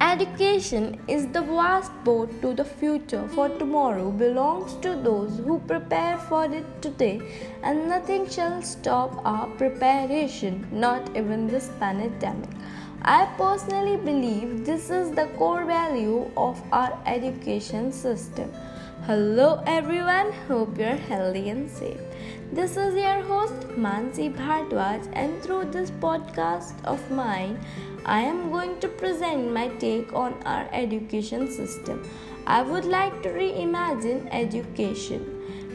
Education is the vast boat to the future for tomorrow belongs to those who prepare for it today and nothing shall stop our preparation not even this pandemic. I personally believe this is the core value of our education system. Hello everyone, hope you're healthy and safe. This is your host Mansi Bhardwaj, and through this podcast of mine, I am going to present my take on our education system. I would like to reimagine education.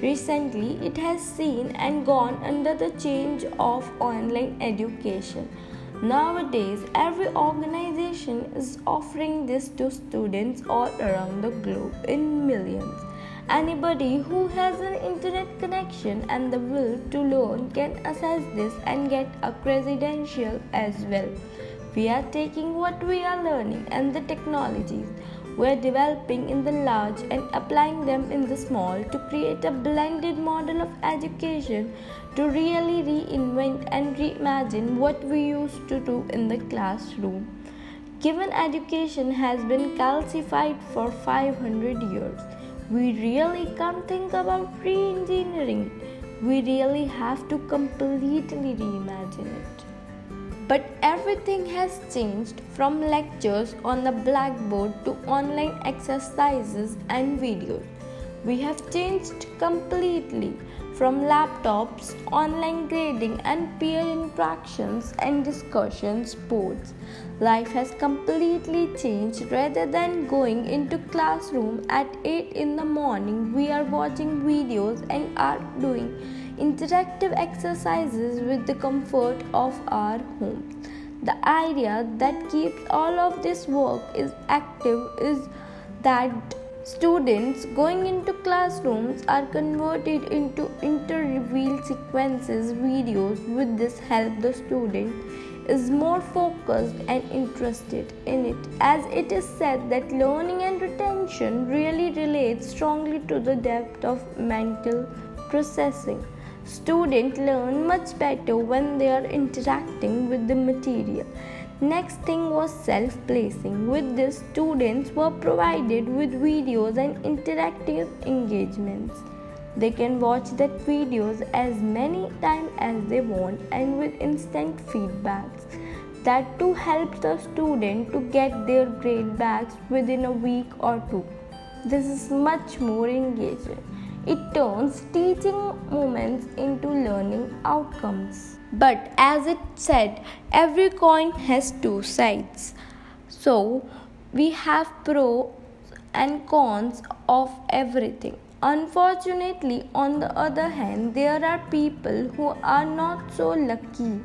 Recently, it has seen and gone under the change of online education. Nowadays, every organization is offering this to students all around the globe in millions. Anybody who has an internet connection and the will to learn can access this and get a credential as well. We are taking what we are learning and the technologies we are developing in the large and applying them in the small to create a blended model of education to really reinvent and reimagine what we used to do in the classroom. Given education has been calcified for 500 years, we really can't think about re engineering it. We really have to completely reimagine it. But everything has changed from lectures on the blackboard to online exercises and videos. We have changed completely from laptops, online grading, and peer interactions and discussions boards. Life has completely changed. Rather than going into classroom at 8 in the morning, we are watching videos and are doing interactive exercises with the comfort of our home. The idea that keeps all of this work is active is that Students going into classrooms are converted into inter-reveal sequences videos. With this help, the student is more focused and interested in it. As it is said that learning and retention really relates strongly to the depth of mental processing. Students learn much better when they are interacting with the material. Next thing was self placing. With this, students were provided with videos and interactive engagements. They can watch that videos as many times as they want and with instant feedbacks. That too helps the student to get their grade backs within a week or two. This is much more engaging. It turns teaching moments into learning outcomes. But as it said, every coin has two sides. So we have pros and cons of everything. Unfortunately, on the other hand, there are people who are not so lucky.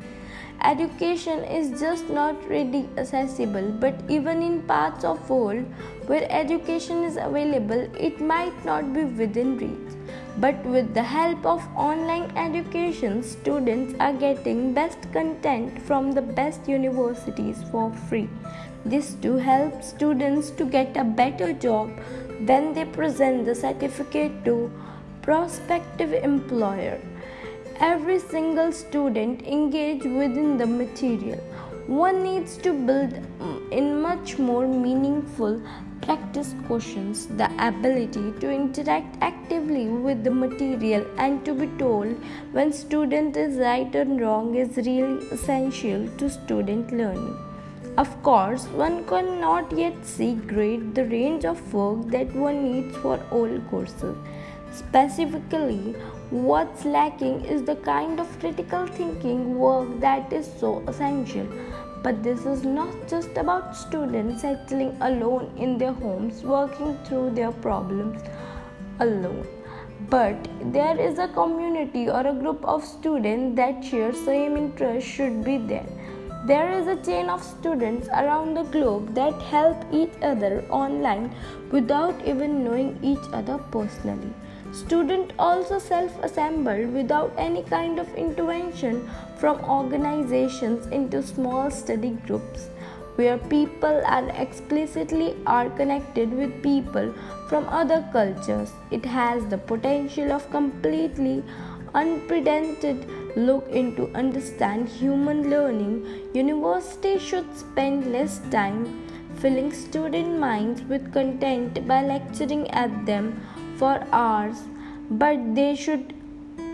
Education is just not ready accessible, but even in parts of world where education is available, it might not be within reach. But with the help of online education, students are getting best content from the best universities for free. This too helps students to get a better job when they present the certificate to prospective employer. Every single student engage within the material. One needs to build mm, in much more meaningful practice questions, the ability to interact actively with the material and to be told when student is right or wrong is really essential to student learning. Of course, one cannot yet see great the range of work that one needs for all courses. Specifically, what's lacking is the kind of critical thinking work that is so essential. But this is not just about students settling alone in their homes, working through their problems alone. But there is a community or a group of students that share the same interest should be there. There is a chain of students around the globe that help each other online without even knowing each other personally. Students also self-assembled without any kind of intervention from organizations into small study groups where people are explicitly are connected with people from other cultures. It has the potential of completely unprecedented look into understand human learning. University should spend less time filling student minds with content by lecturing at them for hours, but they should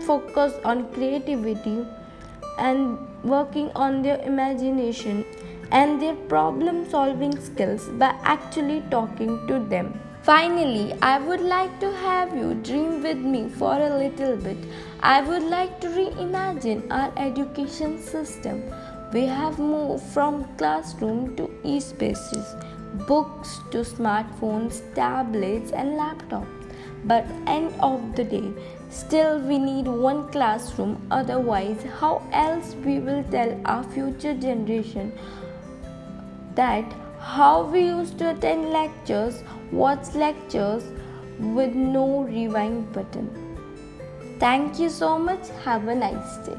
focus on creativity and working on their imagination and their problem solving skills by actually talking to them. Finally, I would like to have you dream with me for a little bit. I would like to reimagine our education system. We have moved from classroom to e spaces, books to smartphones, tablets, and laptops. But end of the day, still we need one classroom. Otherwise, how else we will tell our future generation that how we used to attend lectures, watch lectures with no rewind button. Thank you so much. Have a nice day.